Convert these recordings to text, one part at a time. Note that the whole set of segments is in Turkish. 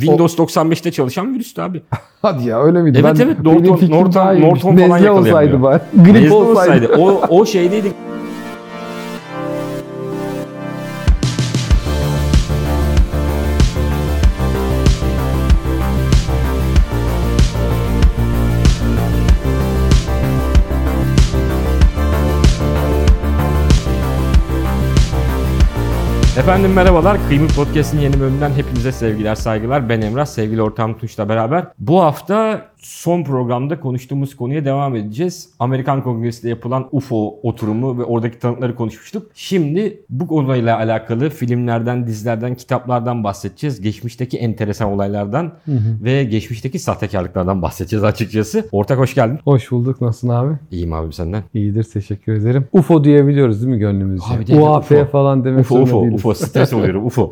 Windows 95'te çalışan virüstü abi. Hadi ya öyle miydi? Evet, evet, benim Norton- Norton-. Norton falan Nezle olsaydı yakalayamıyor. bari. Grip olsaydı. olsaydı. O, o şeydeydi. Efendim merhabalar. Kıymet Podcast'in yeni bölümünden hepinize sevgiler, saygılar. Ben Emrah, sevgili ortağım Tunç'la beraber. Bu hafta son programda konuştuğumuz konuya devam edeceğiz. Amerikan Kongresi'nde yapılan UFO oturumu ve oradaki tanıkları konuşmuştuk. Şimdi bu konuyla alakalı filmlerden, dizilerden, kitaplardan bahsedeceğiz. Geçmişteki enteresan olaylardan ve geçmişteki sahtekarlıklardan bahsedeceğiz açıkçası. Ortak hoş geldin. Hoş bulduk. Nasılsın abi? İyiyim abim senden. İyidir. Teşekkür ederim. UFO diyebiliyoruz değil mi gönlümüzce? Abi değil de UAP UFO. falan demek UFO, UFO, değiliz. UFO. Stres oluyorum, UFO.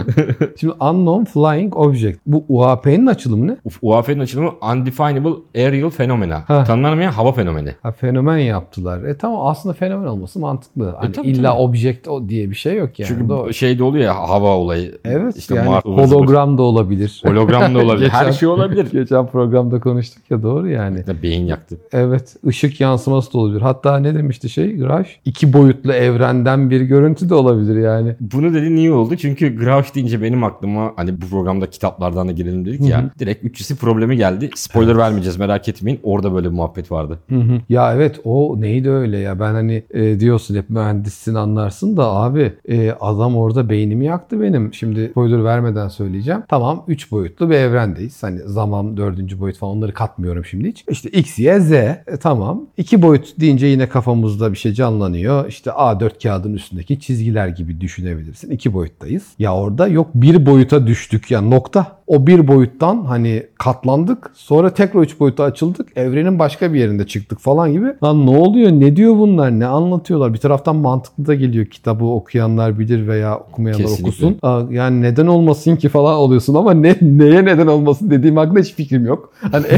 Şimdi Unknown Flying Object. Bu UAP'nin açılımı ne? UAF'nin açılımı Undefinable Aerial Phenomena. Ha. Tanımlanamayan hava fenomeni. Ha, fenomen yaptılar. E tamam aslında fenomen olması mantıklı. Hani tabii, illa tabii. object o diye bir şey yok yani. Çünkü Doğru. şeyde oluyor ya hava olayı. Evet İşte yani Mars hologram da olabilir. Hologram da olabilir. Her Geçen- şey olabilir. Geçen programda konuştuk ya doğru yani. Ne beyin yaktı. Evet ışık yansıması da olabilir. Hatta ne demişti şey Graj? İki boyutlu evrenden bir görüntü de olabilir yani. Bunu dediğin iyi oldu çünkü Grouch deyince benim aklıma hani bu programda kitaplardan da girelim dedik ya. Direkt 300'ü problemi geldi. Spoiler vermeyeceğiz merak etmeyin. Orada böyle bir muhabbet vardı. Hı hı. Ya evet o neydi öyle ya ben hani e, diyorsun hep mühendissin anlarsın da abi e, adam orada beynimi yaktı benim. Şimdi spoiler vermeden söyleyeceğim. Tamam 3 boyutlu bir evrendeyiz. Hani zaman 4. boyut falan onları katmıyorum şimdi hiç. İşte x, y, z E, tamam. 2 boyut deyince yine kafamızda bir şey canlanıyor. İşte A4 kağıdın üstündeki çizgiler gibi düşünebilirsin. 2 boyuttayız. Ya orada yok bir boyuta düştük ya nokta. O bir boyuttan hani katlandık. Sonra tekrar üç boyuta açıldık. Evrenin başka bir yerinde çıktık falan gibi. Lan ne oluyor? Ne diyor bunlar? Ne anlatıyorlar? Bir taraftan mantıklı da geliyor. Kitabı okuyanlar bilir veya okumayanlar Kesinlikle. okusun. Aa, Yani neden olmasın ki falan oluyorsun ama ne neye neden olmasın dediğim hakkında hiç fikrim yok. Hani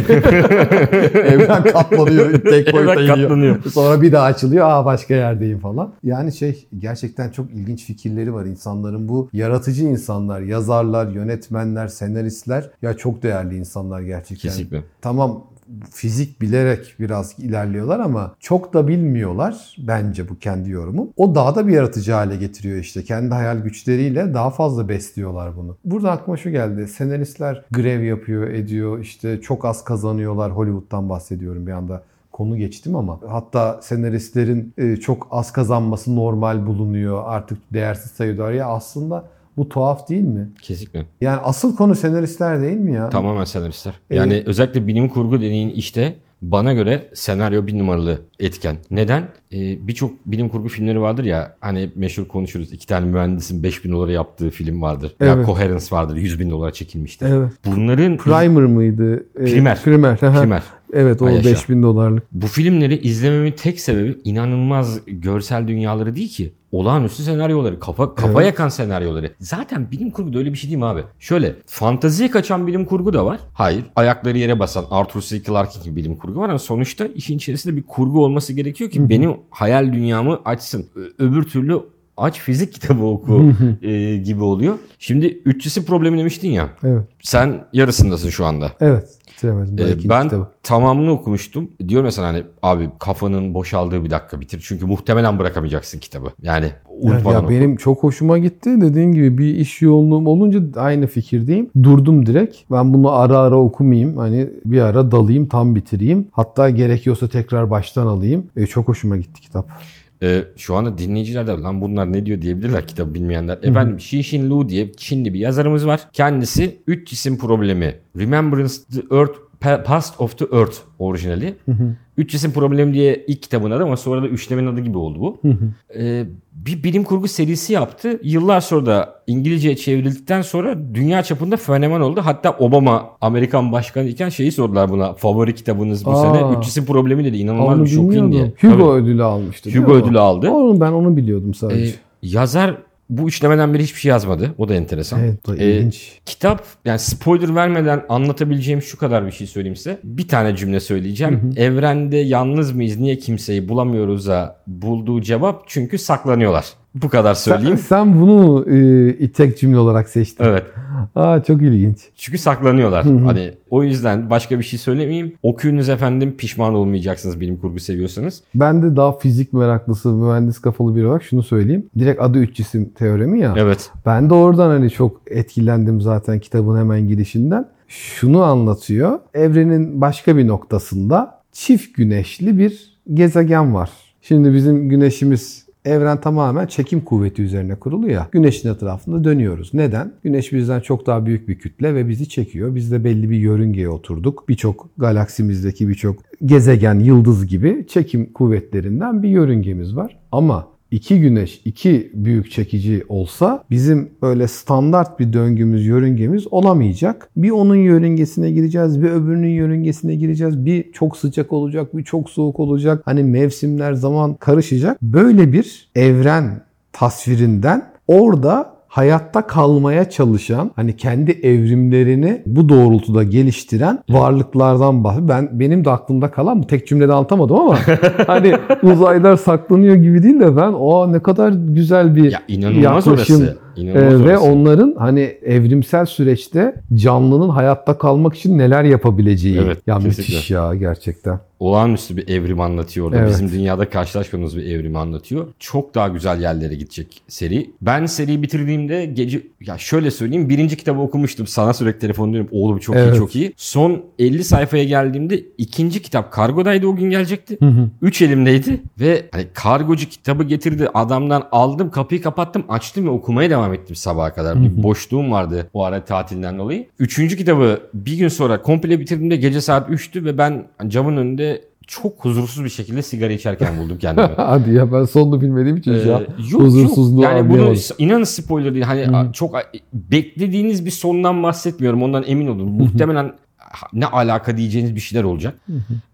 evren katlanıyor. Tek boyuta Evren katlanıyor. Sonra bir daha açılıyor. Aa başka yerdeyim falan. Yani şey gerçekten çok ilginç fikirleri var insanların. Bu yaratıcı insanlar, yazarlar, yönetmenler, senaristler ya çok değerli insanlar gerçekten. Kesinlikle. Tamam fizik bilerek biraz ilerliyorlar ama çok da bilmiyorlar bence bu kendi yorumum. O daha da bir yaratıcı hale getiriyor işte. Kendi hayal güçleriyle daha fazla besliyorlar bunu. Burada aklıma şu geldi. Senaristler grev yapıyor, ediyor. işte çok az kazanıyorlar. Hollywood'dan bahsediyorum bir anda konu geçtim ama hatta senaristlerin e, çok az kazanması normal bulunuyor. Artık değersiz sayıyorlar. Ya aslında bu tuhaf değil mi? Kesinlikle. Yani asıl konu senaristler değil mi ya? Tamamen senaristler. Yani özellikle bilim kurgu dediğin işte bana göre senaryo bir numaralı etken. Neden? Ee, Birçok bilim kurgu filmleri vardır ya hani meşhur konuşuruz. İki tane mühendisin 5000 dolara yaptığı film vardır. Ya Evet. Coherence vardır 100 bin dolara çekilmiştir. Evet. Bunların Primer mıydı? Ee, Primer. Primer. Primer. Evet o Ay yaşa. 5000 dolarlık. Bu filmleri izlememin tek sebebi inanılmaz görsel dünyaları değil ki. Olağanüstü senaryoları, kafa kafa Evet. yakan senaryoları. Zaten bilim kurgu da öyle bir şey değil mi abi? Şöyle, fanteziye kaçan bilim kurgu da var. Hayır. Ayakları yere basan Arthur C. Clarke gibi bilim kurgu var ama sonuçta işin içerisinde bir kurgu olması gerekiyor ki benim hayal dünyamı açsın. Öbür türlü aç fizik kitabı oku e, gibi oluyor. Şimdi 300'ü problemi demiştin ya. Evet. Sen yarısındasın şu anda. Evet. Bitiremedim. Ee, ben kitabı. tamamını okumuştum. Diyor mesela hani abi kafanın boşaldığı bir dakika bitir. Çünkü muhtemelen bırakamayacaksın kitabı. Yani unutmadan ya oku. benim çok hoşuma gitti. Dediğin gibi bir iş yoğunluğum olunca aynı fikirdeyim. Durdum direkt. Ben bunu ara ara okumayayım. Hani bir ara dalayım, tam bitireyim. Hatta gerekiyorsa tekrar baştan alayım. E, çok hoşuma gitti kitap. Ee, şu anda dinleyiciler de lan bunlar ne diyor diyebilirler kitabı bilmeyenler. Efendim Xixin Lu diye Çinli bir yazarımız var. Kendisi 3 cisim problemi. Remembrance the Earth Past of the Earth orijinali. 3 cisim problemi diye ilk kitabın adı ama sonra da üçlemenin adı gibi oldu bu. Ee, bir bilim kurgu serisi yaptı. Yıllar sonra da İngilizceye çevrildikten sonra dünya çapında fenomen oldu. Hatta Obama Amerikan başkanı iken şeyi sordular buna. Favori kitabınız bu Aa. sene. 3 cisim problemi dedi. İnanılmaz bir okuyun diye. Hugo Tabii. ödülü almıştı. Hugo ödülü aldı. Onu ben onu biliyordum Ee, sadece. yazar bu üçlemeden beri hiçbir şey yazmadı. O da enteresan. evet, da Ee, ilginç. kitap yani spoiler vermeden anlatabileceğim şu kadar bir şey söyleyeyim size. Bir tane cümle söyleyeceğim. Evrende yalnız mıyız niye kimseyi bulamıyoruz'a bulduğu cevap çünkü saklanıyorlar. Bu kadar Sen, söyleyeyim. sen bunu e, tek cümle olarak seçtin. Evet. Aa çok ilginç. Çünkü saklanıyorlar. hani o yüzden başka bir şey söylemeyeyim. Okuyunuz efendim pişman olmayacaksınız bilim kurgu seviyorsanız. Ben de daha fizik meraklısı, mühendis kafalı biri olarak şunu söyleyeyim. Direkt adı üç cisim teoremi ya. Evet. Ben de oradan hani çok etkilendim zaten kitabın hemen girişinden. Şunu anlatıyor. Evrenin başka bir noktasında çift güneşli bir gezegen var. Şimdi bizim güneşimiz evren tamamen çekim kuvveti üzerine kurulu ya. Güneşin etrafında dönüyoruz. Neden? Güneş bizden çok daha büyük bir kütle ve bizi çekiyor. Biz de belli bir yörüngeye oturduk. Birçok galaksimizdeki birçok gezegen, yıldız gibi çekim kuvvetlerinden bir yörüngemiz var. Ama iki güneş, iki büyük çekici olsa bizim böyle standart bir döngümüz, yörüngemiz olamayacak. Bir onun yörüngesine gireceğiz, bir öbürünün yörüngesine gireceğiz. Bir çok sıcak olacak, bir çok soğuk olacak. Hani mevsimler, zaman karışacak. Böyle bir evren tasvirinden orada hayatta kalmaya çalışan, hani kendi evrimlerini bu doğrultuda geliştiren varlıklardan bahsediyor. Ben benim de aklımda kalan bu tek cümlede anlatamadım ama hani uzaylar saklanıyor gibi değil de ben o ne kadar güzel bir Ya inanılmaz yaklaşım. orası. Ee, ve onların hani evrimsel süreçte canlının hayatta kalmak için neler yapabileceği. Evet, ya kesinlikle. müthiş ya gerçekten. olağanüstü bir evrim anlatıyor orada. Evet. Bizim dünyada karşılaşmadığımız bir evrimi anlatıyor. Çok daha güzel yerlere gidecek seri. Ben seriyi bitirdiğimde gece ya şöyle söyleyeyim birinci kitabı okumuştum. Sana sürekli telefon diyorum. Oğlum çok Evet. iyi çok iyi. Son 50 sayfaya geldiğimde ikinci kitap kargodaydı o gün gelecekti. Üç elimdeydi ve hani kargocu kitabı getirdi. Adamdan aldım kapıyı kapattım açtım ve okumaya devam ettim sabaha kadar. Bir boşluğum vardı o ara tatilden dolayı. Üçüncü kitabı bir gün sonra komple bitirdiğimde gece saat 3'tü ve ben camın önünde çok huzursuz bir şekilde sigara içerken buldum kendimi. Hadi ya ben sonunu bilmediğim için Ee, yok huzursuzluğu yok. Yani bunu inanın spoiler değil. Hani a- çok beklediğiniz bir sondan bahsetmiyorum. Ondan emin olun. Muhtemelen ne alaka diyeceğiniz bir şeyler olacak.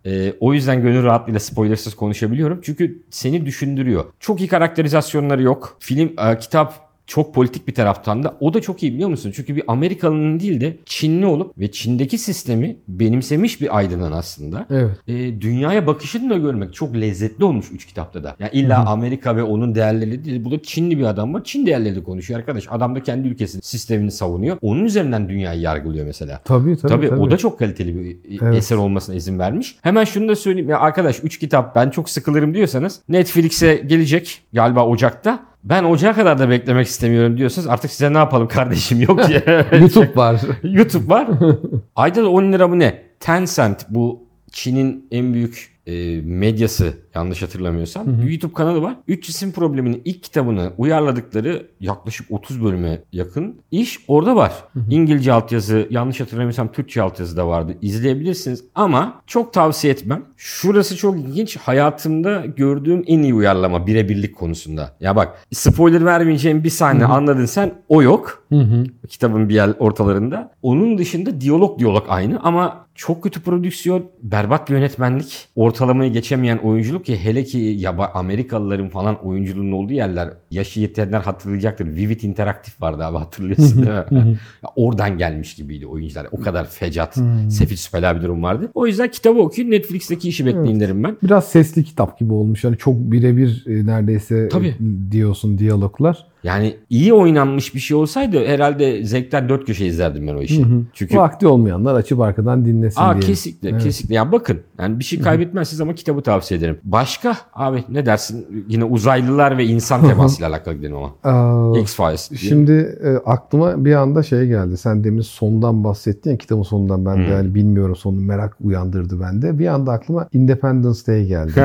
Ee, o yüzden gönül rahatlığıyla spoilersız konuşabiliyorum. Çünkü seni düşündürüyor. Çok iyi karakterizasyonları yok. Film, e, kitap çok politik bir taraftan da. O da çok iyi biliyor musun? Çünkü bir Amerikalı'nın değil de Çinli olup ve Çin'deki sistemi benimsemiş bir aydının aslında Evet. e, dünyaya bakışını da görmek çok lezzetli olmuş üç kitapta da. Yani illa Amerika ve onun değerleri değil. Burada Çinli bir adam var. Çin değerleri konuşuyor arkadaş. Adam da kendi ülkesinin sistemini savunuyor. Onun üzerinden dünyayı yargılıyor mesela. Tabii tabii. Tabii, tabii. o da çok kaliteli bir Evet. eser olmasına izin vermiş. Hemen şunu da söyleyeyim. Ya arkadaş 3 kitap ben çok sıkılırım diyorsanız Netflix'e gelecek galiba Ocak'ta. Ben Ocak'a kadar da beklemek istemiyorum diyorsanız artık size ne yapalım kardeşim yok diye. YouTube var. YouTube var. Ayda da 10 lira mı ne? Tencent bu Çin'in en büyük e, medyası yanlış hatırlamıyorsam. Bir YouTube kanalı var. Üç cisim probleminin ilk kitabını uyarladıkları yaklaşık 30 bölüme yakın iş orada var. İngilizce altyazı yanlış hatırlamıyorsam Türkçe altyazı da vardı. İzleyebilirsiniz ama çok tavsiye etmem. Şurası çok ilginç. Hayatımda gördüğüm en iyi uyarlama birebirlik konusunda. Ya bak spoiler vermeyeceğim bir sahne anladın sen o yok Hı hı. kitabın bir yer ortalarında. Onun dışında diyalog diyalog aynı ama çok kötü prodüksiyon, berbat bir yönetmenlik, ortalamayı geçemeyen oyunculuk ki hele ki yaba Amerikalıların falan oyunculuğunun olduğu yerler yaşı yetenler hatırlayacaktır. Vivid Interaktif vardı abi hatırlıyorsun değil mi? Oradan gelmiş gibiydi oyuncular. O kadar fecat, sefil süpela bir durum vardı. O yüzden kitabı okuyun Netflix'teki işi bekleyin derim ben. Biraz sesli kitap gibi olmuş. Hani çok birebir e, neredeyse Tabii. diyorsun diyaloglar. Yani iyi oynanmış bir şey olsaydı herhalde zevkler dört köşe izlerdim ben o işi. Çünkü Vakti olmayanlar açıp arkadan dinlesin Aa diye. kesinlikle Evet. kesinlikle. Ya bakın yani bir şey kaybetmezsiniz ama kitabı tavsiye ederim. Başka abi ne dersin? Yine uzaylılar ve insan temasıyla alakalı gidelim ama. X-Files. diye. Şimdi e, aklıma bir anda şey geldi. Sen demin sondan bahsettin ya kitabın sonundan ben de yani bilmiyorum sonunu merak uyandırdı bende. Bir anda aklıma Independence Day geldi.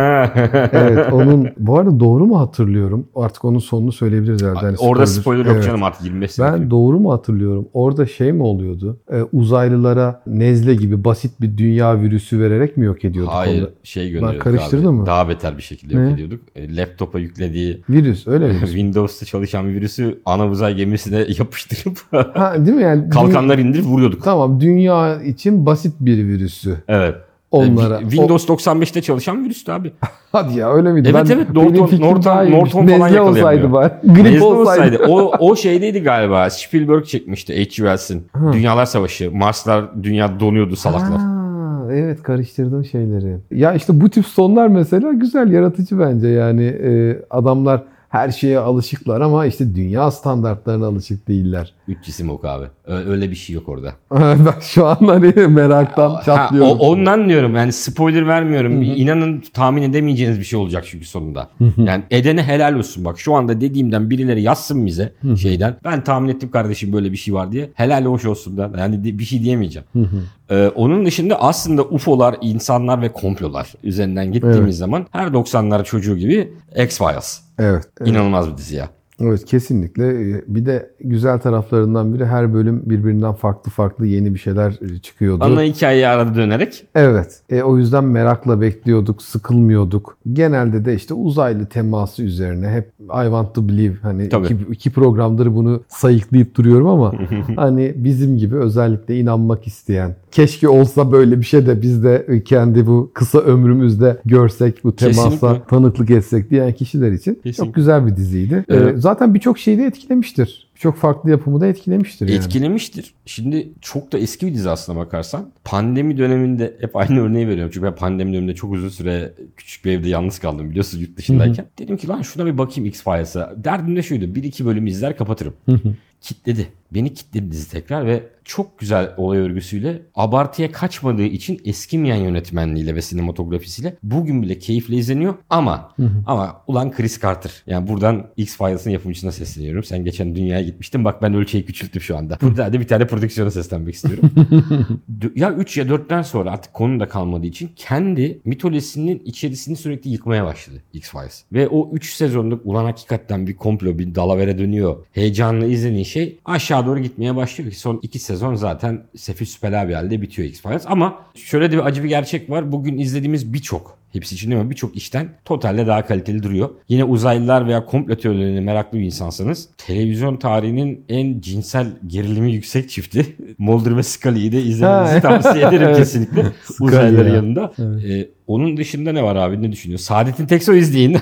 evet onun bu arada doğru mu hatırlıyorum? Artık onun sonunu söyleyebiliriz herhalde. Hani Orada spoiler yok Evet. canım artık 25 sene. Ben doğru mu hatırlıyorum? Orada şey mi oluyordu? Ee, uzaylılara nezle gibi basit bir dünya virüsü vererek mi yok ediyorduk Hayır onu? şey gönderiyorduk karıştırdım abi. mı? Daha beter bir şekilde yok Ne? ediyorduk. E, Laptopa yüklediği Virüs öyle mi? Windows'ta çalışan bir virüsü ana uzay gemisine yapıştırıp ha değil mi yani? kalkanlar indirip vuruyorduk. Tamam dünya için basit bir virüsü. Evet. Onlara. E, Windows 95'te çalışan virüstü abi. Hadi ya öyle miydi? Evet, evet, Norton- Norton-. Norton falan Nezle olsaydı var. Grip Nezle olsaydı. o, o şeydeydi galiba. Spielberg çekmişti H.G. Wells'in. Dünyalar Savaşı. Marslar dünya donuyordu salaklar. Aa, evet karıştırdım şeyleri. Ya işte bu tip sonlar mesela güzel, yaratıcı bence. Yani e, adamlar her şeye alışıklar ama işte dünya standartlarına alışık değiller. Üç cisim yok abi. Öyle bir şey yok orada. Bak şu an hani meraktan Ha, çatlıyorum. o- ondan diyorum yani spoiler vermiyorum. İnanın tahmin edemeyeceğiniz bir şey olacak çünkü sonunda. yani edene helal olsun bak. Şu anda dediğimden birileri yazsın bize şeyden. Ben tahmin ettim kardeşim böyle bir şey var diye. Helal hoş olsun da. Yani bir şey diyemeyeceğim. Ee, onun dışında aslında UFO'lar, insanlar ve komplolar üzerinden gittiğimiz zaman her 90'lar çocuğu gibi X-Files. Evet. evet. İnanılmaz bir dizi ya. Evet kesinlikle. Ee, Bir de güzel taraflarından biri her bölüm birbirinden farklı farklı yeni bir şeyler e, çıkıyordu. Ana hikayeyi arada dönerek Evet. E, o yüzden merakla bekliyorduk, sıkılmıyorduk. Genelde de işte uzaylı teması üzerine hep I want to believe hani Tabii. iki, iki programdır bunu sayıklayıp duruyorum ama hani bizim gibi özellikle inanmak isteyen keşke olsa böyle bir şey de biz de kendi bu kısa ömrümüzde görsek bu temasa Kesinlikle. tanıklık etsek diyen kişiler için Kesinlikle. çok güzel bir diziydi. Evet. Zaten birçok şeyi de etkilemiştir. Birçok farklı yapımı da etkilemiştir yani. Etkilemiştir. Şimdi çok da eski bir dizi aslına bakarsan. Pandemi döneminde hep aynı örneği veriyorum. Çünkü ben pandemi döneminde çok uzun süre küçük bir evde yalnız kaldım biliyorsunuz yurt dışındayken. Dedim ki lan şuna bir bakayım X-Files'a. Derdim de şuydu. Bir iki bölüm izler kapatırım. kitledi. Beni kitledi dizi tekrar ve çok güzel olay örgüsüyle abartıya kaçmadığı için eskimeyen yönetmenliğiyle ve sinematografisiyle bugün bile keyifle izleniyor ama ama ulan Chris Carter. Yani buradan X-Files'ın yapımcısına sesleniyorum. Sen geçen dünyaya gitmiştin. Bak ben ölçeği küçülttüm şu anda. Burada da bir tane prodüksiyona seslenmek istiyorum. Ya 3 ya 4'ten sonra artık konu da kalmadığı için kendi mitolojisinin içerisini sürekli yıkmaya başladı X-Files. Ve o 3 sezonluk ulan hakikaten bir komplo bir dalavere dönüyor. Heyecanlı izlediğin şey aşağı doğru gitmeye başlıyor ki son 2 sezon zaten sefil süpela bir halde bitiyor X-Files. Ama şöyle de bir acı bir gerçek var. Bugün izlediğimiz birçok Hepsi için değil mi? Birçok işten totalde daha kaliteli duruyor. Yine uzaylılar veya komplo teorilerine meraklı bir insansanız televizyon tarihinin en cinsel gerilimi yüksek çifti Mulder ve Scully'yi de izlemenizi tavsiye ederim Evet. kesinlikle. Uzaylıların ya. yanında. Ee, onun dışında ne var abi ne düşünüyorsun? Saadettin Tekso izleyin.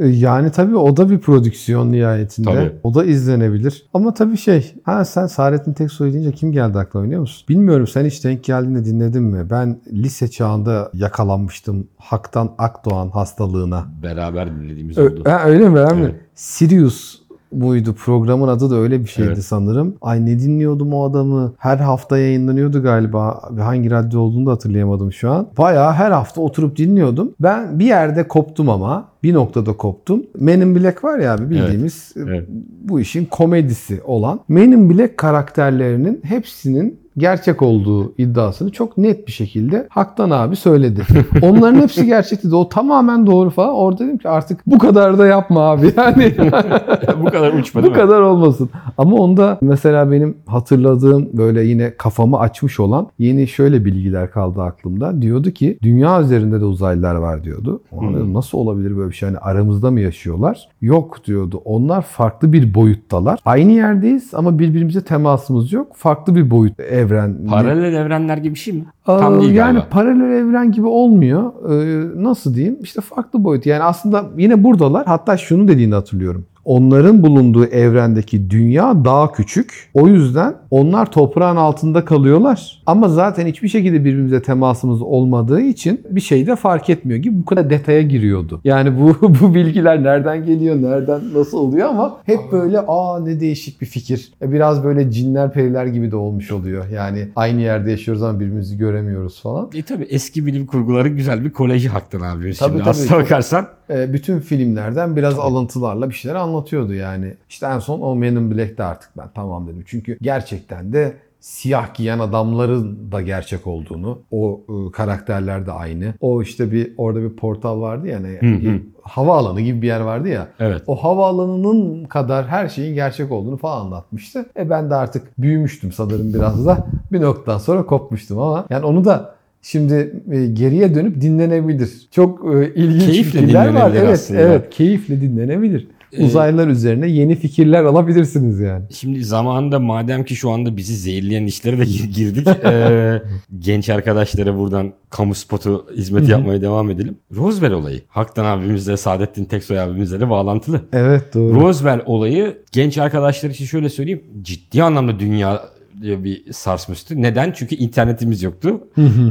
E, Yani tabii o da bir prodüksiyon nihayetinde. Tabii. O da izlenebilir. Ama tabii şey, ha sen Saadettin Teksoy deyince kim geldi aklına biliyor musun? Bilmiyorum sen hiç denk geldiğinde dinledin mi? Ben lise çağında yakalanmıştım Haktan Akdoğan hastalığına. Beraber dinlediğimiz Ö- oldu. ha, öyle mi? Öyle mi? Evet. Sirius buydu. Programın adı da öyle bir şeydi Evet. sanırım. Ay ne dinliyordum o adamı. Her hafta yayınlanıyordu galiba. Ve Hangi radyo olduğunu da hatırlayamadım şu an. Bayağı her hafta oturup dinliyordum. Ben bir yerde koptum ama. Bir noktada koptum. Men in Black var ya abi bildiğimiz Evet. bu işin komedisi olan. Men in Black karakterlerinin hepsinin gerçek olduğu iddiasını çok net bir şekilde Haktan abi söyledi. Onların hepsi gerçekti de o tamamen doğru falan. Orada dedim ki artık bu kadar da yapma abi. Yani Bu kadar uçma bu kadar olmasın. Ama onda mesela benim hatırladığım böyle yine kafamı açmış olan yeni şöyle bilgiler kaldı aklımda. Diyordu ki dünya üzerinde de uzaylılar var diyordu. Ulan dedim, Nasıl olabilir böyle bir şey? Hani aramızda mı yaşıyorlar? Yok diyordu. Onlar farklı bir boyuttalar. Aynı yerdeyiz ama birbirimize temasımız yok. Farklı bir boyut evren. Paralel evrenler gibi bir şey mi? Tam değil yani galiba. paralel evren gibi olmuyor. Ee, nasıl diyeyim? İşte farklı boyut. Yani aslında yine buradalar. Hatta şunu dediğini hatırlıyorum. Onların bulunduğu evrendeki dünya daha küçük. O yüzden onlar toprağın altında kalıyorlar. Ama zaten hiçbir şekilde birbirimize temasımız olmadığı için bir şey de fark etmiyor gibi bu kadar detaya giriyordu. Yani bu bu bilgiler nereden geliyor, nereden nasıl oluyor ama hep böyle aa ne değişik bir fikir. E, Biraz böyle cinler periler gibi de olmuş oluyor. Yani aynı yerde yaşıyoruz ama birbirimizi göremiyoruz falan. E tabi eski bilim kurguları güzel bir koleji Haktan abi. Tabii, Şimdi tabii. aslına bakarsan bütün filmlerden biraz alıntılarla bir şeyler anlatıyordu yani. İşte en son o Men in Black'te artık ben tamam dedim. Çünkü gerçekten de siyah giyen adamların da gerçek olduğunu, o e, karakterler de aynı. O işte bir orada bir portal vardı ya hani Hı hı. havaalanı gibi bir yer vardı ya. evet. O havaalanının kadar her şeyin gerçek olduğunu falan anlatmıştı. E ben de artık büyümüştüm sanırım biraz da. Bir noktadan sonra kopmuştum ama yani onu da şimdi e, geriye dönüp dinlenebilir. Çok e, ilginç Keyifle fikirler var. Evet, aslında. evet, keyifle dinlenebilir. Ee, Uzaylılar üzerine yeni fikirler alabilirsiniz yani. Şimdi zamanında madem ki şu anda bizi zehirleyen işlere de gir- girdik. eee, genç arkadaşlara buradan kamu spotu hizmeti yapmaya devam edelim. Roswell olayı. Haktan abimizle Saadettin Teksoy abimizle de bağlantılı. Evet doğru. Roswell olayı genç arkadaşlar için şöyle söyleyeyim. Ciddi anlamda dünya bir sarsmıştı. Neden? Çünkü internetimiz yoktu.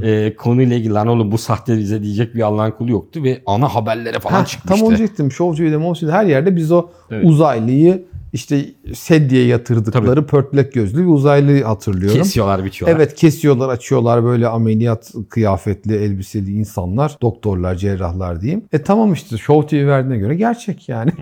e, konuyla ilgili lan oğlum bu sahte bize diyecek bir Allah'ın kulu yoktu ve ana haberlere falan Ha, çıkmıştı. tam diyecektim. Showcu'yla Mosuyla her yerde biz o Evet. uzaylıyı işte sedye yatırdıkları pörtlek gözlü bir uzaylıyı hatırlıyorum. Kesiyorlar biçiyorlar. Evet kesiyorlar açıyorlar böyle ameliyat kıyafetli elbiseli insanlar doktorlar cerrahlar diyeyim. E tamam işte Show TV verdiğine göre gerçek yani.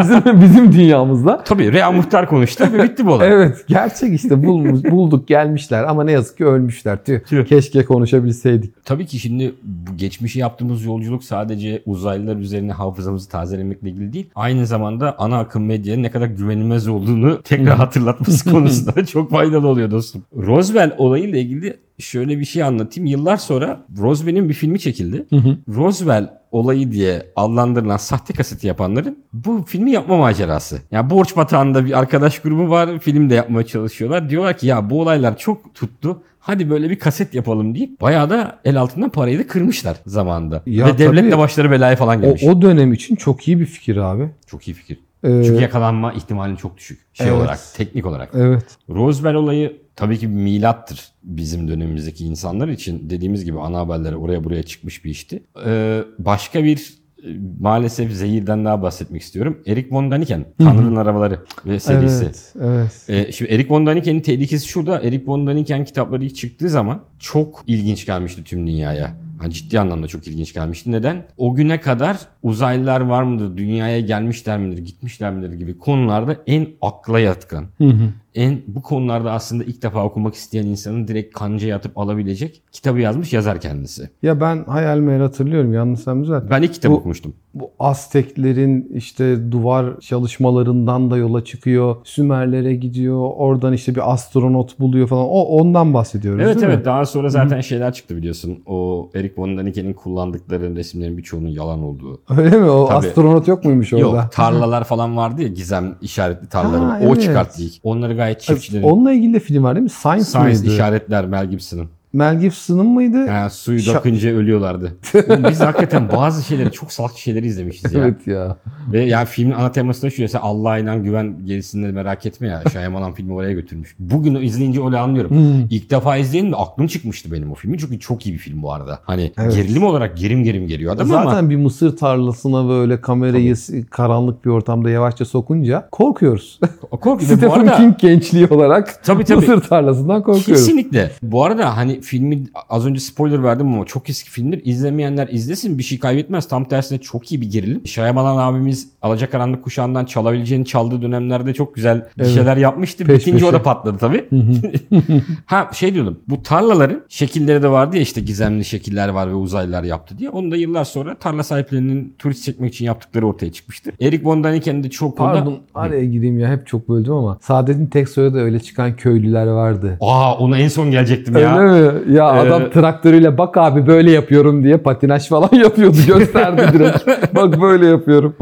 bizim bizim dünyamızda. Tabii Rea Muhtar konuştu ve bitti bu olay. Evet gerçek işte bulmuş, bulduk gelmişler ama ne yazık ki ölmüşler. Tüh. Keşke konuşabilseydik. Tabii ki şimdi bu geçmişi yaptığımız yolculuk sadece uzaylılar üzerine hafızamızı tazelemekle ilgili değil. Aynı zamanda ana akım medyanın ne kadar güvenilmez olduğunu tekrar hatırlatması konusunda çok faydalı oluyor dostum. Roswell olayıyla ilgili şöyle bir şey anlatayım. Yıllar sonra Roswell'in bir filmi çekildi. Roswell olayı diye adlandırılan sahte kaseti yapanların bu filmi yapma macerası. Yani borç batağında bir arkadaş grubu var. Film de yapmaya çalışıyorlar. Diyorlar ki ya bu olaylar çok tuttu. Hadi böyle bir kaset yapalım deyip bayağı da el altından parayı da kırmışlar zamanında. Ya Ve devlet de başları belaya falan O, gelmiş. o dönem için çok iyi bir fikir abi. Çok iyi fikir. Ee, Çünkü yakalanma ihtimali çok düşük. Şey Evet. olarak, teknik olarak. evet. Roswell olayı tabii ki bir milattır bizim dönemimizdeki insanlar için. Dediğimiz gibi ana haberleri oraya buraya çıkmış bir işti. Ee, başka bir e, maalesef zehirden daha bahsetmek istiyorum. Eric von Daniken, Tanrı'nın Arabaları ve serisi. Evet. Evet. Ee, şimdi Eric von Daniken'in tehlikesi şurada. Eric von Daniken kitapları ilk çıktığı zaman çok ilginç gelmişti tüm dünyaya. Hani ciddi anlamda çok ilginç gelmişti. Neden? O güne kadar uzaylılar var mıdır, dünyaya gelmişler midir, gitmişler midir gibi konularda en akla yatkın, Hı hı. en bu konularda aslında ilk defa okumak isteyen insanın direkt kancaya atıp alabilecek kitabı yazmış yazar kendisi. Ya ben hayal meyal hatırlıyorum yanlışsam düzelt. Ben ilk kitap Bu- okumuştum. Bu Azteklerin işte duvar çalışmalarından da yola çıkıyor. Sümerlere gidiyor. Oradan işte bir astronot buluyor falan. O ondan bahsediyoruz Evet değil mi? evet daha sonra zaten şeyler çıktı biliyorsun. O Eric von Daniken'in kullandıkları resimlerin birçoğunun yalan olduğu. Öyle mi? O Tabii. astronot yok muymuş orada? Yok tarlalar falan vardı ya gizem işaretli tarlaları. Ha, O evet. çıkarttı ilk. Onları gayet çiftçilerin Onunla ilgili de film var değil mi? Science, Science mıydı? işaretler Mel Gibson'ın. Mel Gibson'ın mıydı? Yani suyu Şa- dökünce ölüyorlardı. Oğlum biz hakikaten bazı şeyleri çok salak şeyleri izlemişiz ya. Evet ya. Ve yani filmin ana teması da şu ya sen Allah'a inan güven gerisini de merak etme ya. Shyamalan filmi oraya götürmüş. Bugün izleyince öyle anlıyorum. Hmm. İlk defa izleyenim de aklım çıkmıştı benim o filmi. Çünkü çok iyi bir film bu arada. Hani Evet. gerilim olarak gerim gerim geliyor adam Zaten ama. bir mısır tarlasına böyle kamerayı s- karanlık bir ortamda yavaşça sokunca korkuyoruz. Kork ve bu Stephen arada King gençliği olarak Tabii, tabii. mısır tarlasından korkuyoruz. Kesinlikle. Bu arada hani filmi az önce spoiler verdim ama çok eski filmdir. İzlemeyenler izlesin bir şey kaybetmez. Tam tersine çok iyi bir gerilim. Shyamalan abimiz Alacakaranlık kuşağından çalabileceğini çaldığı dönemlerde çok güzel bir Evet. şeyler yapmıştı. Peş Bitince o peşe. da patladı tabii. ha şey diyordum. Bu tarlaların şekilleri de vardı ya işte gizemli şekiller var ve uzaylılar yaptı diye. Onu da yıllar sonra tarla sahiplerinin turist çekmek için yaptıkları ortaya çıkmıştır. Eric von Daniken'in de çok. Pardon araya gireyim ya hep çok böldüm ama Saadet'in tek soyadı öyle çıkan köylüler vardı. Aa ona en son gelecektim ya. Öyle mi? Ya adam Ee, traktörüyle bak abi böyle yapıyorum diye patinaj falan yapıyordu. Gösterdi direkt. bak böyle yapıyorum.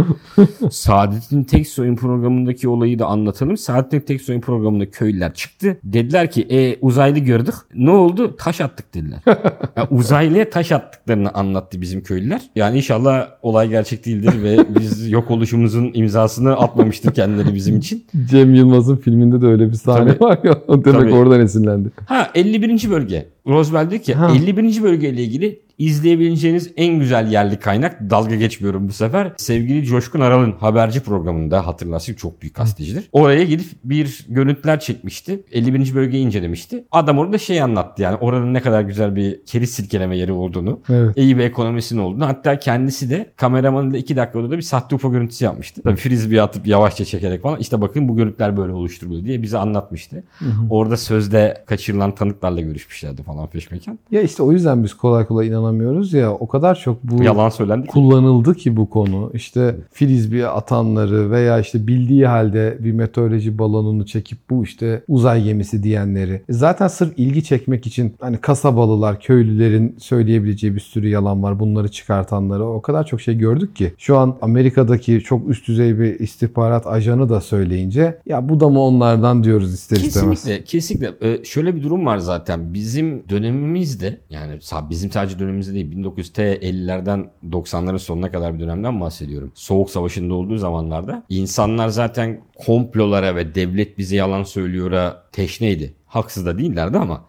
Saadet'in Tek Soyun programındaki olayı da anlatalım. Saadet'in Tek Soyun programında köylüler çıktı. Dediler ki e, uzaylı gördük. Ne oldu? Taş attık dediler. Yani uzaylıya taş attıklarını anlattı bizim köylüler. Yani inşallah olay gerçek değildir ve biz yok oluşumuzun imzasını atmamıştır kendileri bizim için. Cem Yılmaz'ın filminde de öyle bir sahne Tabii. var ya. Demek Tabii. oradan esinlendi. Ha 51. bölge. Roswell diyor ki Ha. 51. bölgeyle ilgili izleyebileceğiniz en güzel yerli kaynak dalga geçmiyorum bu sefer. Sevgili Coşkun Aral'ın haberci programında hatırlarsın çok büyük gazetecidir. Oraya gidip bir görüntüler çekmişti. 51. bölgeyi incelemişti. Adam orada şey anlattı yani oranın ne kadar güzel bir keriz silkeleme yeri olduğunu. Evet. iyi bir ekonomisinin olduğunu. Hatta kendisi de kameramanıyla 2 dakikada da bir sahte UFO görüntüsü yapmıştı. Tabii frisbee atıp yavaşça çekerek falan. İşte bakın bu görüntüler böyle oluşturuluyor diye bize anlatmıştı. Orada sözde kaçırılan tanıklarla görüşmüşlerdi falan peşmeken. Ya işte o yüzden biz kolay kolay inanamıyoruz ya. O kadar çok bu Yalan söylendi. ki. kullanıldı ki bu konu. İşte frisbee atanları veya işte bildiği halde bir meteoroloji balonunu çekip bu işte uzay gemisi diyenleri. E Zaten sırf ilgi çekmek için hani kasabalılar, köylülerin söyleyebileceği bir sürü yalan var. Bunları çıkartanları o kadar çok şey gördük ki. Şu an Amerika'daki çok üst düzey bir istihbarat ajanı da söyleyince ya bu da mı onlardan diyoruz ister istemez. Kesinlikle, kesinlikle. Ee, şöyle bir durum var zaten. Bizim dönemimizde yani bizim sadece dönemimizde değil 1950'lerden 90'ların sonuna kadar bir dönemden bahsediyorum. Soğuk Savaşı'nda olduğu zamanlarda insanlar zaten komplolara ve devlet bize yalan söylüyor'a teşneydi. Haksız da değillerdi ama.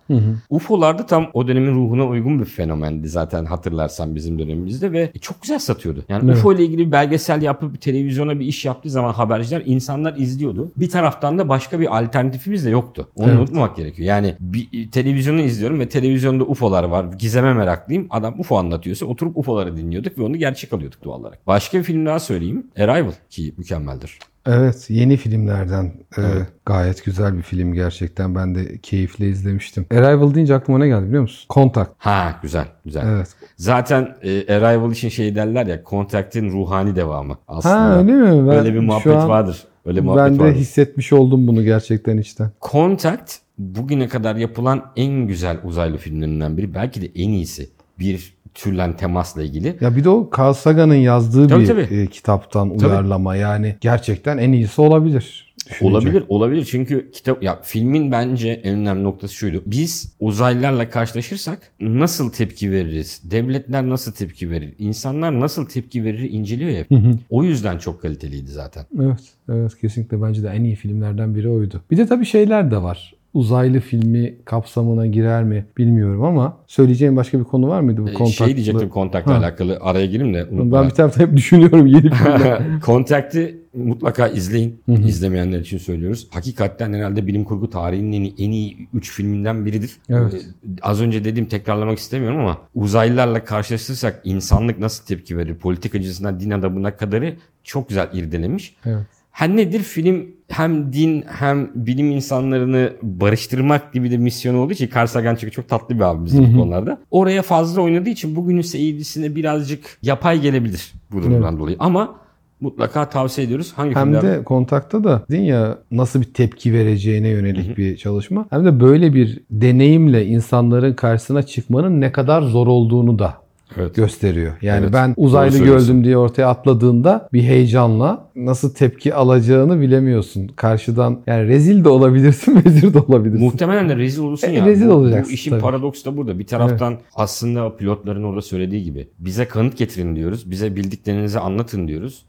UFO'lar da tam o dönemin ruhuna uygun bir fenomendi zaten hatırlarsan bizim dönemimizde ve çok güzel satıyordu. Yani Evet. UFO ile ilgili bir belgesel yapıp televizyona bir iş yaptığı zaman haberciler insanlar izliyordu. Bir taraftan da başka bir alternatifimiz de yoktu. Onu Evet. unutmamak gerekiyor. Yani bir televizyonu izliyorum ve televizyonda UFO'lar var. Gizeme meraklıyım. Adam UFO anlatıyorsa oturup UFO'ları dinliyorduk ve onu gerçek alıyorduk doğal olarak. Başka bir film daha söyleyeyim. Arrival ki mükemmeldir. Evet yeni filmlerden e, Evet. gayet güzel bir film gerçekten ben de keyifle izlemiştim. Arrival deyince aklıma ne geldi biliyor musun? Contact. Ha güzel güzel. Evet. Zaten e, Arrival için şey derler ya Contact'in ruhani devamı aslında. Ha öyle mi? Ben Öyle bir muhabbet an vardır. Öyle muhabbet Ben de vardır. hissetmiş oldum bunu gerçekten içten. Contact bugüne kadar yapılan en güzel uzaylı filmlerinden biri. Belki de en iyisi. Bir türlen temasla ilgili. Ya bir de o Carl Sagan'ın yazdığı Tabii, bir tabii. e, kitaptan uyarlama yani gerçekten en iyisi olabilir. düşününce. Olabilir, olabilir. Çünkü kitap ya filmin bence en önemli noktası şuydu. Biz uzaylılarla karşılaşırsak nasıl tepki veririz? Devletler nasıl tepki verir? İnsanlar nasıl tepki verir inceliyor ya. O yüzden çok kaliteliydi zaten. Evet, evet kesinlikle bence de en iyi filmlerden biri oydu. Bir de tabii şeyler de var. Uzaylı filmi kapsamına girer mi bilmiyorum ama söyleyeceğim başka bir konu var mıydı bu Ee, kontaklı? Şey diyecektim kontakla Ha. alakalı araya gireyim de. unutma. Ben bir tarafta hep düşünüyorum yeni filmler. Contact'i mutlaka izleyin. İzlemeyenler için söylüyoruz. Hakikaten herhalde bilim kurgu tarihinin en iyi, en iyi 3 filminden biridir. Evet. Ee, Az önce dediğim tekrarlamak istemiyorum ama uzaylılarla karşılaştırırsak insanlık nasıl tepki verir? Politikacısından din adamına kadarı çok güzel irdelemiş. evet. Her nedir film hem din hem bilim insanlarını barıştırmak gibi de misyonu olduğu için Carl Sagan çünkü çok tatlı bir abimiz bu konularda. Oraya fazla oynadığı için bugünün seyircisine birazcık yapay gelebilir bu durumdan dolayı. Ama mutlaka tavsiye ediyoruz. Hangi Hem filmler? de kontakta da dedin ya nasıl bir tepki vereceğine yönelik bir çalışma. Hem de böyle bir deneyimle insanların karşısına çıkmanın ne kadar zor olduğunu da Evet. gösteriyor. Yani Evet, ben uzaylı gördüm diye ortaya atladığında bir heyecanla nasıl tepki alacağını bilemiyorsun. Karşıdan yani rezil de olabilirsin, vezir de olabilirsin. Muhtemelen de rezil olursun E, ya. rezil bu, olacaksın Bu işin tabii. paradoksu da burada. Bir taraftan aslında pilotların orada söylediği gibi bize kanıt getirin diyoruz. Bize bildiklerinizi anlatın diyoruz.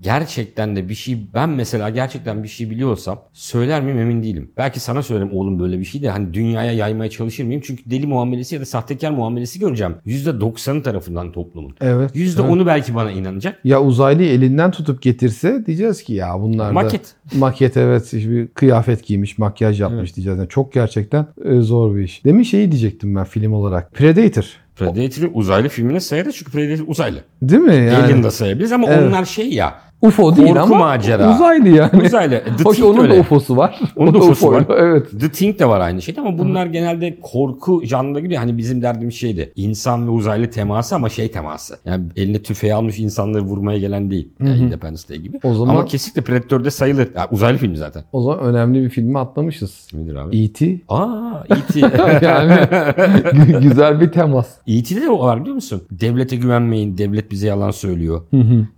Gerçekten de bir şey ben mesela gerçekten bir şey biliyorsam söyler miyim emin değilim. Belki sana söylerim oğlum böyle bir şey de hani dünyaya yaymaya çalışır mıyım? Çünkü deli muamelesi ya da sahtekar muamelesi göreceğim. %90'ı tarafından toplumun. Evet. %10'u belki bana inanacak. Ya uzaylıyı elinden tutup getirse diyeceğiz ki ya bunlar da Maket. maket evet bir kıyafet giymiş, makyaj yapmış diyeceğiz. Yani çok gerçekten e, zor bir iş. Demin şeyi diyecektim ben film olarak. Predator. Predator'ı uzaylı filmine sayarız çünkü Predator uzaylı. Değil mi? Yani Alien da sayabiliriz ama Evet. onlar şey ya. UFO değil Korku ama macera. uzaylı yani. Uzaylı. The Hoş Thing onun öyle. da UFO'su var. Onun da UFO'su var. Evet. The Thing de var aynı şeyde ama bunlar genelde korku janrına giriyor. Hani bizim derdimiz şeydi. İnsan ve uzaylı teması ama şey teması. Yani eline tüfeği almış insanları vurmaya gelen değil. Yani Independence Day gibi. O zaman- Ama kesinlikle Predator'de sayılır. Ya, uzaylı film zaten. O zaman önemli bir filmi atlamışız. Nedir abi? E.T. Aa E.T. yani gü- güzel bir temas. E.T.'de de o var biliyor musun? Devlete güvenmeyin. Devlet bize yalan söylüyor.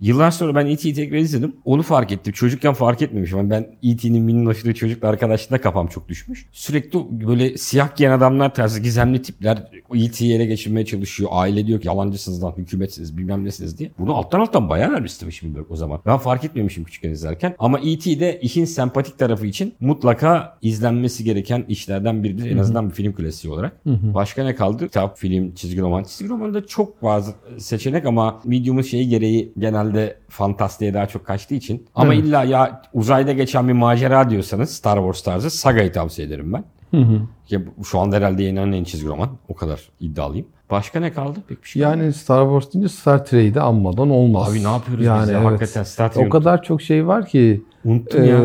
Yıllar sonra ben E.T.'yi tekrar izledim. Onu fark ettim. Çocukken fark etmemişim. Yani ben E.T.'nin minnoşluğu çocukla arkadaşlığında kafam çok düşmüş. Sürekli böyle siyah giyen adamlar tarzı gizemli tipler E.T.'yi ele geçirmeye çalışıyor. Aile diyor ki yalancısınız lan hükümetsiniz bilmem nesiniz diye. Bunu alttan alttan bayağı vermiştim şimdi o zaman. Ben fark etmemişim küçükken izlerken. Ama E.T.'de işin sempatik tarafı için mutlaka izlenmesi gereken işlerden biridir. En azından bir film klasiği olarak. Başka ne kaldı? Kitap, film, çizgi roman. Çizgi romanda çok fazla seçenek ama medium'un şeyi gereği genelde fantastiğe daha çok kaçtığı için. Ama Evet. illa ya uzayda geçen bir macera diyorsanız Star Wars tarzı Saga'yı tavsiye ederim ben. Ya bu- şu anda herhalde yayınlanan en çizgi roman. O kadar iddialıyım. Başka ne kaldı? Pek bir şey. Yani Star Wars deyince Star Trek'i de anmadan olmaz. Abi ne yapıyoruz yani biz ya? evet. Hakikaten Star Trek O kadar çok şey var ki unuttum e, ya.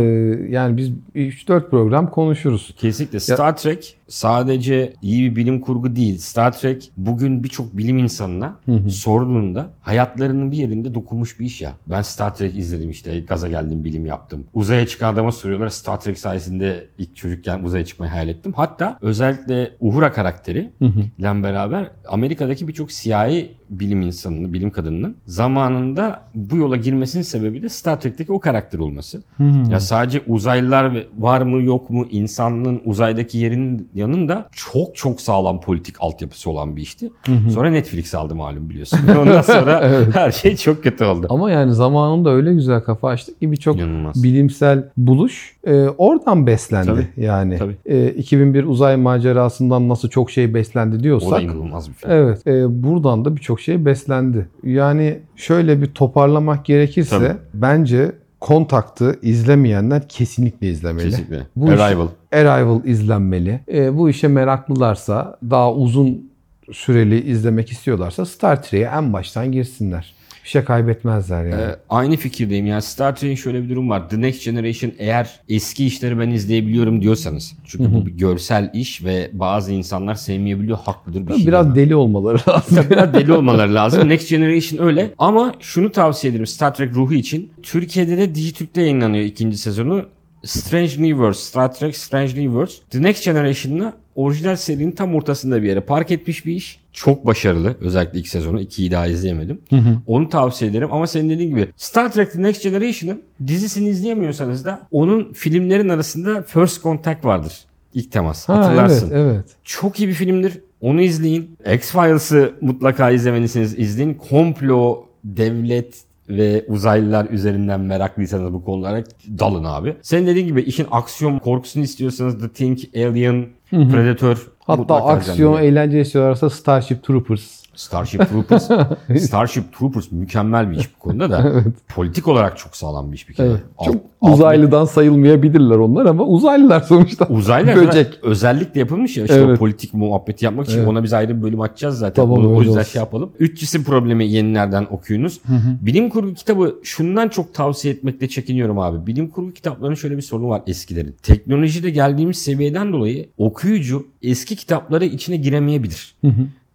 yani biz 3-4 program konuşuruz. Kesinlikle. Star Trek sadece iyi bir bilim kurgu değil. Star Trek bugün birçok bilim insanına sorduğunda hayatlarının bir yerinde dokunmuş bir iş ya. Ben Star Trek izledim işte gaza geldim bilim yaptım. Uzaya çıkan adama soruyorlar Star Trek sayesinde ilk çocukken uzaya çıkmayı hayal ettim. Hatta özellikle Uhura karakteri ile beraber Amerika'daki birçok siyahi bilim insanının, bilim kadınının zamanında bu yola girmesinin sebebi de Star Trek'teki o karakter olması. Ya sadece uzaylılar var mı yok mu insanlığın uzaydaki yerinin yanında çok çok sağlam politik altyapısı olan bir işti. Sonra Netflix aldı malum biliyorsun. Ondan sonra her şey çok kötü oldu. Ama yani zamanında öyle güzel kafa açtık ki birçok bilimsel buluş e, oradan beslendi. Tabii, yani tabii. E, 2001 uzay macerasından nasıl çok şey beslendi O diyorsak inanılmaz bir film. Evet, e, buradan da birçok şey beslendi. Yani şöyle bir toparlamak gerekirse Tabii. bence Kontakt'ı izlemeyenler kesinlikle izlemeli. Kesinlikle. Bu iş- Arrival. Arrival izlenmeli. E, bu işe meraklılarsa, daha uzun süreli izlemek istiyorlarsa Star Trek'e en baştan girsinler. Bir şey kaybetmezler yani. Ee, aynı fikirdeyim. Yani Star Trek'in şöyle bir durum var. The Next Generation eğer eski işleri ben izleyebiliyorum diyorsanız. Çünkü bu bir görsel iş ve bazı insanlar sevmeyebiliyor. Haklıdır bir şey. Biraz diyemem. deli olmaları lazım. Biraz deli olmaları lazım. Next Generation öyle. Ama şunu tavsiye ederim Star Trek ruhu için. Türkiye'de de Dijitürk'te yayınlanıyor ikinci sezonu. Strange Universe, Star Trek Strange Universe. The Next Generation'la orijinal serinin tam ortasında bir yere park etmiş bir iş. Çok başarılı. Özellikle ilk sezonu. ikiyi daha izleyemedim. Onu tavsiye ederim. Ama senin dediğin gibi Star Trek The Next Generation'ın dizisini izleyemiyorsanız da onun filmlerin arasında First Contact vardır. İlk temas. ha, evet, Hatırlarsın. evet. Çok iyi bir filmdir. Onu izleyin. X-Files'ı mutlaka izlemelisiniz. İzleyin. Komplo, devlet ve uzaylılar üzerinden meraklıysanız bu konulara dalın abi. Senin dediğin gibi işin aksiyon korkusunu istiyorsanız The Thing, Alien, Predator. Hatta aksiyon, eğlence istiyorlarsa Starship Troopers. Starship Troopers. Starship Troopers mükemmel bir iş bu konuda da. Politik olarak çok sağlam bir iş bir kere. Evet. Alt- Çok alt- uzaylıdan sayılmayabilirler onlar ama uzaylılar sonuçta. Uzaylılar Böcek. özellikle yapılmış ya işte Evet. o politik muhabbeti yapmak için Evet. ona biz ayrı bir bölüm açacağız zaten. Tamam, Bunu- o yüzden olsun. şey yapalım. Üç cisim problemi yenilerden okuyunuz. Bilim kurgu kitabı şundan çok tavsiye etmekte çekiniyorum abi. Bilim kurgu kitaplarının şöyle bir sorunu var eskilerin. Teknolojide geldiğimiz seviyeden dolayı okuyucu eski kitapları içine giremeyebilir.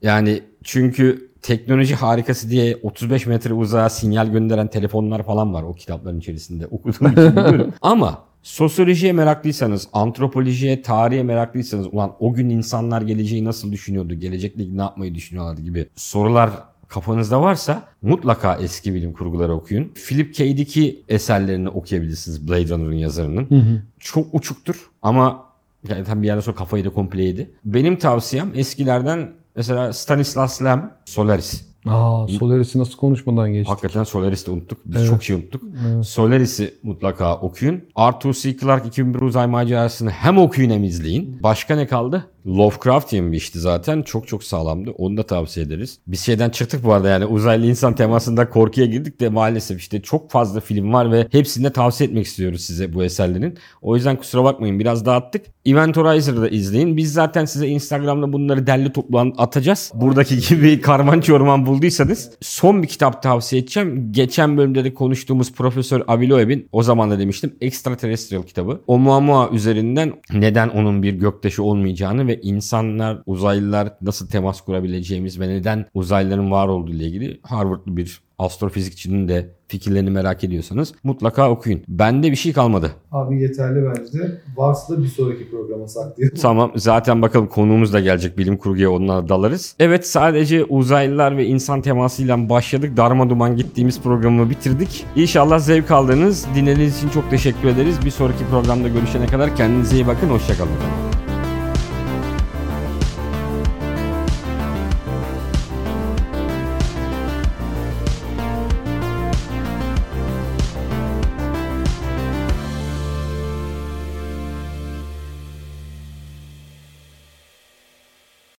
Yani çünkü teknoloji harikası diye 35 metre uzağa sinyal gönderen telefonlar falan var o kitapların içerisinde. Okuduğum için biliyorum. Ama sosyolojiye meraklıysanız, antropolojiye, tarihe meraklıysanız ulan o gün insanlar geleceği nasıl düşünüyordu, gelecekle ne yapmayı düşünüyorlardı gibi sorular kafanızda varsa mutlaka eski bilim kurguları okuyun. Philip K. Dick'i eserlerini okuyabilirsiniz Blade Runner'ın yazarının. Çok uçuktur ama yani tam bir yerden sonra kafayı da komple yedi. Benim tavsiyem eskilerden mesela Stanislas Lem, Solaris. Aa, Solaris'i nasıl konuşmadan geçtik. Hakikaten Solaris'i de unuttuk. Biz çok şey unuttuk. Solaris'i mutlaka okuyun. Arthur C. Clarke 2001 uzay macerasını hem okuyun hem izleyin. Başka ne kaldı? Lovecraftian bir işti zaten. Çok çok sağlamdı. Onu da tavsiye ederiz. Biz şeyden çıktık bu arada yani uzaylı insan temasında korkuya girdik de maalesef işte çok fazla film var ve hepsini de tavsiye etmek istiyoruz size bu eserlerin. O yüzden kusura bakmayın biraz dağıttık. Event Horizon'ı da izleyin. Biz zaten size Instagram'da bunları derli toplu atacağız. Buradaki gibi karman orman bulduysanız son bir kitap tavsiye edeceğim. Geçen bölümde de konuştuğumuz Profesör Avi Loeb'in o zaman da demiştim Extraterrestrial kitabı. Oumuamua üzerinden neden onun bir göktaşı olmayacağını ve insanlar, uzaylılar nasıl temas kurabileceğimiz ve neden uzaylıların var olduğu ile ilgili Harvardlı bir astrofizikçinin de fikirlerini merak ediyorsanız mutlaka okuyun. Bende bir şey kalmadı. Abi yeterli bence. Varsa da bir sonraki programa saklayalım. Tamam zaten bakalım konuğumuz da gelecek bilim kurguya onunla dalarız. Evet sadece uzaylılar ve insan temasıyla başladık. Darma duman gittiğimiz programı bitirdik. İnşallah zevk aldınız. Dinlediğiniz için çok teşekkür ederiz. Bir sonraki programda görüşene kadar kendinize iyi bakın. Hoşçakalın.